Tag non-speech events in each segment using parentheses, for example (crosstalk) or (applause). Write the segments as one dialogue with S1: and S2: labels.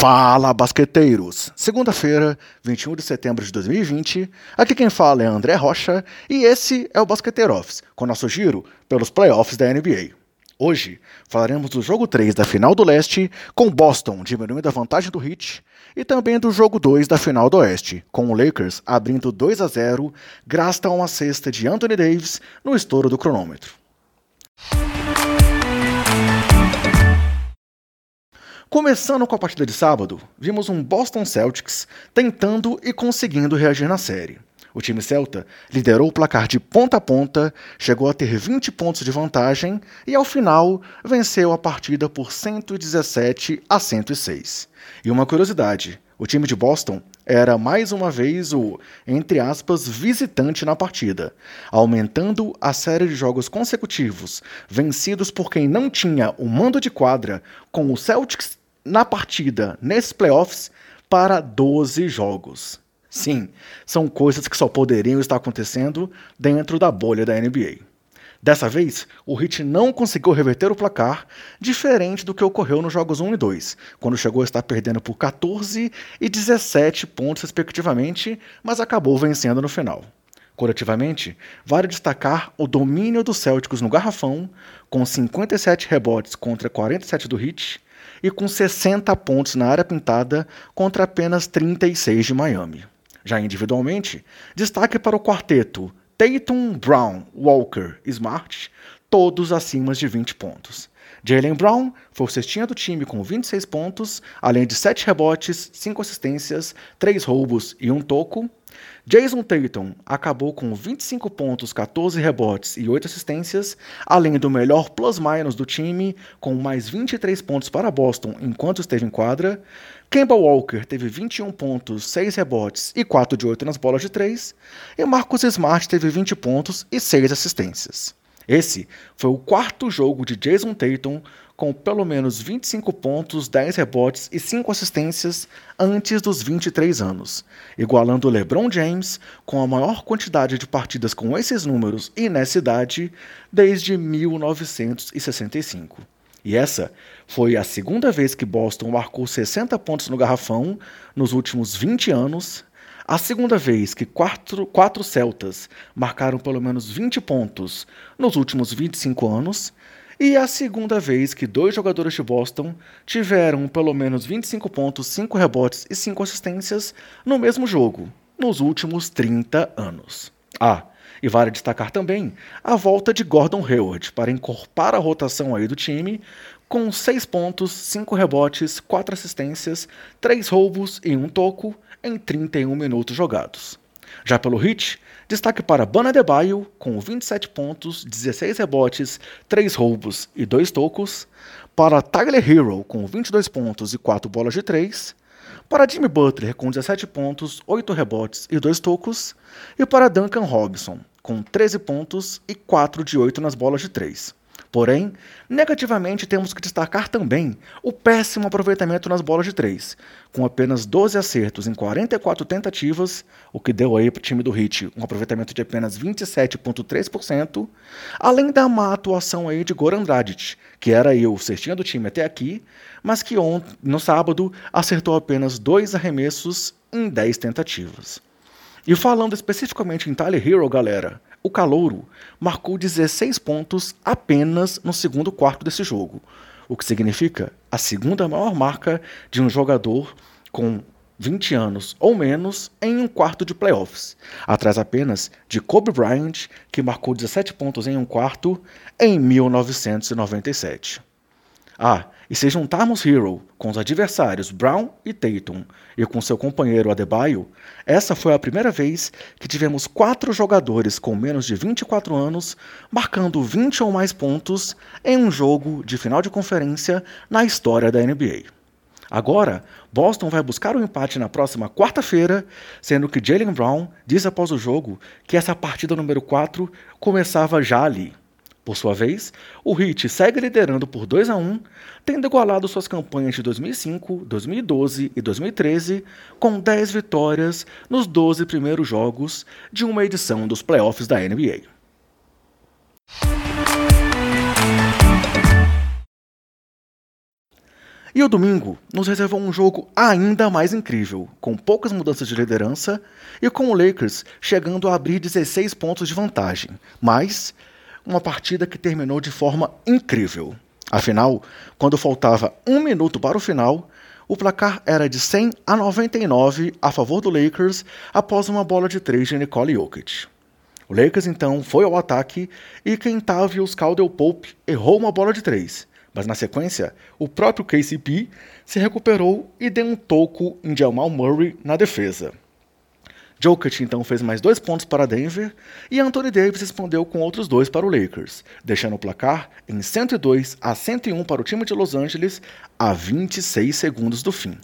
S1: Fala, basqueteiros! Segunda-feira, 21 de setembro de 2020. Aqui quem fala é André Rocha e esse é o Basqueteiro Office, com nosso giro pelos playoffs da NBA. Hoje falaremos do jogo 3 da final do leste, com Boston diminuindo a vantagem do Heat, e também do jogo 2 da final do oeste, com o Lakers abrindo 2 a 0 graças a uma cesta de Anthony Davis no estouro do cronômetro. Começando com a partida de sábado, vimos um Boston Celtics tentando e conseguindo reagir na série. O time celta liderou o placar de ponta a ponta, chegou a ter 20 pontos de vantagem e, ao final, venceu a partida por 117 a 106. E uma curiosidade: o time de Boston era mais uma vez o, entre aspas, visitante na partida, aumentando a série de jogos consecutivos vencidos por quem não tinha o mando de quadra, com o Celtics na partida, nesses playoffs, para 12 jogos. Sim, são coisas que só poderiam estar acontecendo dentro da bolha da NBA. Dessa vez, o Heat não conseguiu reverter o placar, diferente do que ocorreu nos jogos 1 e 2, quando chegou a estar perdendo por 14 e 17 pontos, respectivamente, mas acabou vencendo no final. Coletivamente, vale destacar o domínio dos Celtics no garrafão, com 57 rebotes contra 47 do Heat, e com 60 pontos na área pintada contra apenas 36 de Miami. Já individualmente, destaque para o quarteto Tatum, Brown, Walker Smart, todos acima de 20 pontos. Jalen Brown foi o cestinha do time com 26 pontos, além de 7 rebotes, 5 assistências, 3 roubos e um toco. Jason Tatum acabou com 25 pontos, 14 rebotes e 8 assistências, além do melhor plus-minus do time, com mais 23 pontos para Boston enquanto esteve em quadra. Kemba Walker teve 21 pontos, 6 rebotes e 4 de 8 nas bolas de 3. E Marcus Smart teve 20 pontos e 6 assistências. Esse foi o quarto jogo de Jason Tatum com pelo menos 25 pontos, 10 rebotes e 5 assistências antes dos 23 anos, igualando LeBron James com a maior quantidade de partidas com esses números e nessa idade desde 1965. E essa foi a segunda vez que Boston marcou 60 pontos no garrafão nos últimos 20 anos, a segunda vez que quatro, quatro Celtas marcaram pelo menos 20 pontos nos últimos 25 anos, e a segunda vez que dois jogadores de Boston tiveram pelo menos 25 pontos, 5 rebotes e 5 assistências no mesmo jogo, nos últimos 30 anos. Ah, e vale destacar também a volta de Gordon Hayward para encorpar a rotação aí do time, com 6 pontos, 5 rebotes, 4 assistências, 3 roubos e 1 toco em 31 minutos jogados. Já pelo Heat, destaque para Bana Debaio, com 27 pontos, 16 rebotes, 3 roubos e 2 tocos. Para Tyler Hero, com 22 pontos e 4 bolas de 3. Para Jimmy Butler, com 17 pontos, 8 rebotes e 2 tocos. E para Duncan Robinson, com 13 pontos e 4 de 8 nas bolas de 3. Porém, negativamente temos que destacar também o péssimo aproveitamento nas bolas de três, com apenas 12 acertos em 44 tentativas, o que deu aí para o time do Heat um aproveitamento de apenas 27,3%, além da má atuação aí de Goran Dragic, que era aí o cestinha do time até aqui, mas que ontem, no sábado acertou apenas dois arremessos em 10 tentativas. E falando especificamente em Tyler Hero, galera, o Calouro marcou 16 pontos apenas no segundo quarto desse jogo, o que significa a segunda maior marca de um jogador com 20 anos ou menos em um quarto de playoffs, atrás apenas de Kobe Bryant, que marcou 17 pontos em um quarto em 1997. Ah, e se juntarmos Hero com os adversários Brown e Tatum e com seu companheiro Adebayo, essa foi a primeira vez que tivemos quatro jogadores com menos de 24 anos marcando 20 ou mais pontos em um jogo de final de conferência na história da NBA. Agora, Boston vai buscar o um empate na próxima quarta-feira, sendo que Jalen Brown disse após o jogo que essa partida número 4 começava já ali. Por sua vez, o Heat segue liderando por 2 a 1, tendo igualado suas campanhas de 2005, 2012 e 2013, com 10 vitórias nos 12 primeiros jogos de uma edição dos playoffs da NBA. E o domingo nos reservou um jogo ainda mais incrível, com poucas mudanças de liderança e com o Lakers chegando a abrir 16 pontos de vantagem, mas uma partida que terminou de forma incrível. Afinal, quando faltava um minuto para o final, o placar era de 100 a 99 a favor do Lakers após uma bola de três de Nicole Jokic. O Lakers então foi ao ataque e Kentavious Caldwell Pope errou uma bola de três, mas na sequência, o próprio KCP se recuperou e deu um toco em Jamal Murray na defesa. Jokic então fez mais dois pontos para Denver e Anthony Davis respondeu com outros dois para o Lakers, deixando o placar em 102 a 101 para o time de Los Angeles a 26 segundos do fim.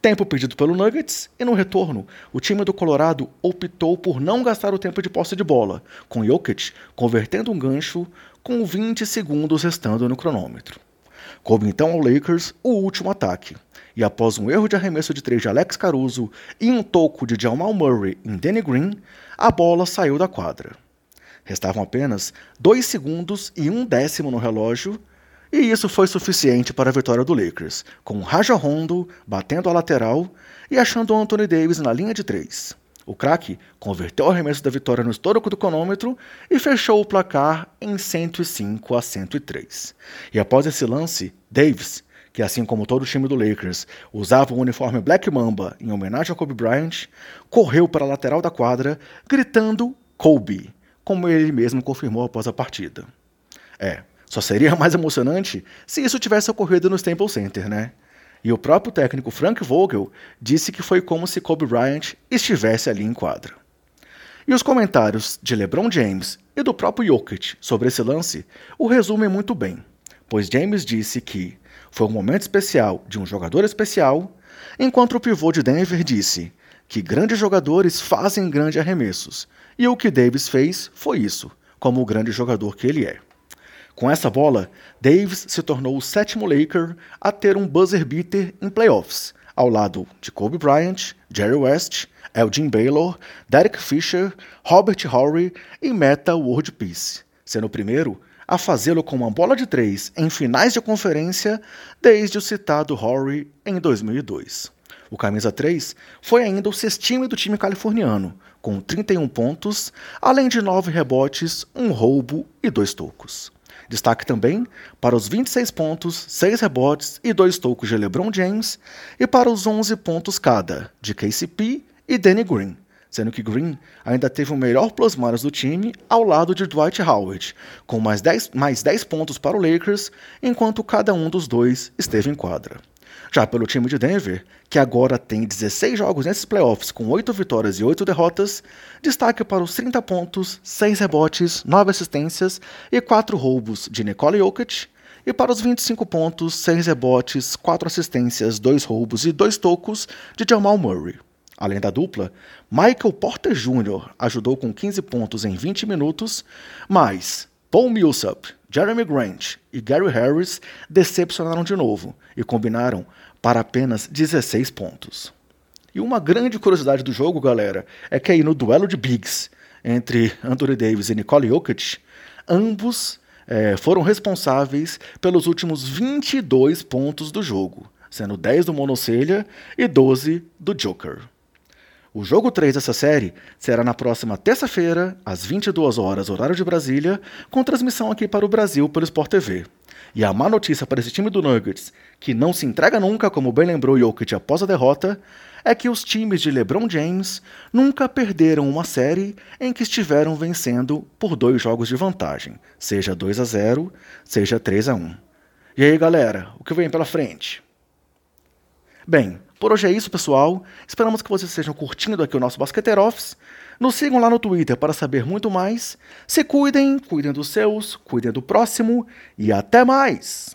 S1: Tempo perdido pelo Nuggets e no retorno, o time do Colorado optou por não gastar o tempo de posse de bola, com Jokic convertendo um gancho com 20 segundos restando no cronômetro. Coube então ao Lakers o último ataque e após um erro de arremesso de três de Alex Caruso e um toco de Jamal Murray em Danny Green, a bola saiu da quadra. Restavam apenas dois segundos e um décimo no relógio, e isso foi suficiente para a vitória do Lakers, com Raja Rondo batendo a lateral e achando Anthony Davis na linha de três. O craque converteu o arremesso da vitória no histórico do cronômetro e fechou o placar em 105 a 103. E após esse lance, Davis que assim como todo o time do Lakers usava o uniforme Black Mamba em homenagem a Kobe Bryant, correu para a lateral da quadra gritando Kobe, como ele mesmo confirmou após a partida. É, só seria (laughs) mais emocionante se isso tivesse ocorrido no Staples Center, né? E o próprio técnico Frank Vogel disse que foi como se Kobe Bryant estivesse ali em quadra. E os comentários de LeBron James e do próprio Jokic sobre esse lance o resumem muito bem, pois James disse que foi um momento especial de um jogador especial, enquanto o pivô de Denver disse que grandes jogadores fazem grandes arremessos, e o que Davis fez foi isso, como o grande jogador que ele é. Com essa bola, Davis se tornou o sétimo Laker a ter um buzzer beater em playoffs, ao lado de Kobe Bryant, Jerry West, Elgin Baylor, Derek Fisher, Robert Horry e Meta World Peace, sendo o primeiro a fazê-lo com uma bola de três em finais de conferência desde o citado Horry em 2002. O camisa 3 foi ainda o sextime do time californiano, com 31 pontos, além de 9 rebotes, um roubo e dois tocos. Destaque também para os 26 pontos, 6 rebotes e 2 tocos de LeBron James e para os 11 pontos cada de KCP e Danny Green, sendo que Green ainda teve o melhor plus-minus do time ao lado de Dwight Howard, com mais 10, mais 10 pontos para o Lakers, enquanto cada um dos dois esteve em quadra. Já pelo time de Denver, que agora tem 16 jogos nesses playoffs com 8 vitórias e 8 derrotas, destaque para os 30 pontos, 6 rebotes, 9 assistências e 4 roubos de Nikola Jokic, e para os 25 pontos, 6 rebotes, 4 assistências, 2 roubos e 2 tocos de Jamal Murray. Além da dupla, Michael Porter Jr. ajudou com 15 pontos em 20 minutos, mas Paul Millsap, Jeremy Grant e Gary Harris decepcionaram de novo e combinaram para apenas 16 pontos. E uma grande curiosidade do jogo, galera, é que aí no duelo de bigs entre Anthony Davis e Nicole Jokic, ambos é, foram responsáveis pelos últimos 22 pontos do jogo, sendo 10 do Monocelha e 12 do Joker. O jogo 3 dessa série será na próxima terça-feira, às 22 horas, horário de Brasília, com transmissão aqui para o Brasil pelo Sport TV. E a má notícia para esse time do Nuggets, que não se entrega nunca, como bem lembrou Jokic após a derrota, é que os times de LeBron James nunca perderam uma série em que estiveram vencendo por dois jogos de vantagem, seja 2 a 0, seja 3 a 1. E aí, galera, o que vem pela frente? Bem, por hoje é isso, pessoal. Esperamos que vocês estejam curtindo aqui o nosso Basqueteiro Office. Nos sigam lá no Twitter para saber muito mais. Se cuidem, cuidem dos seus, cuidem do próximo e até mais!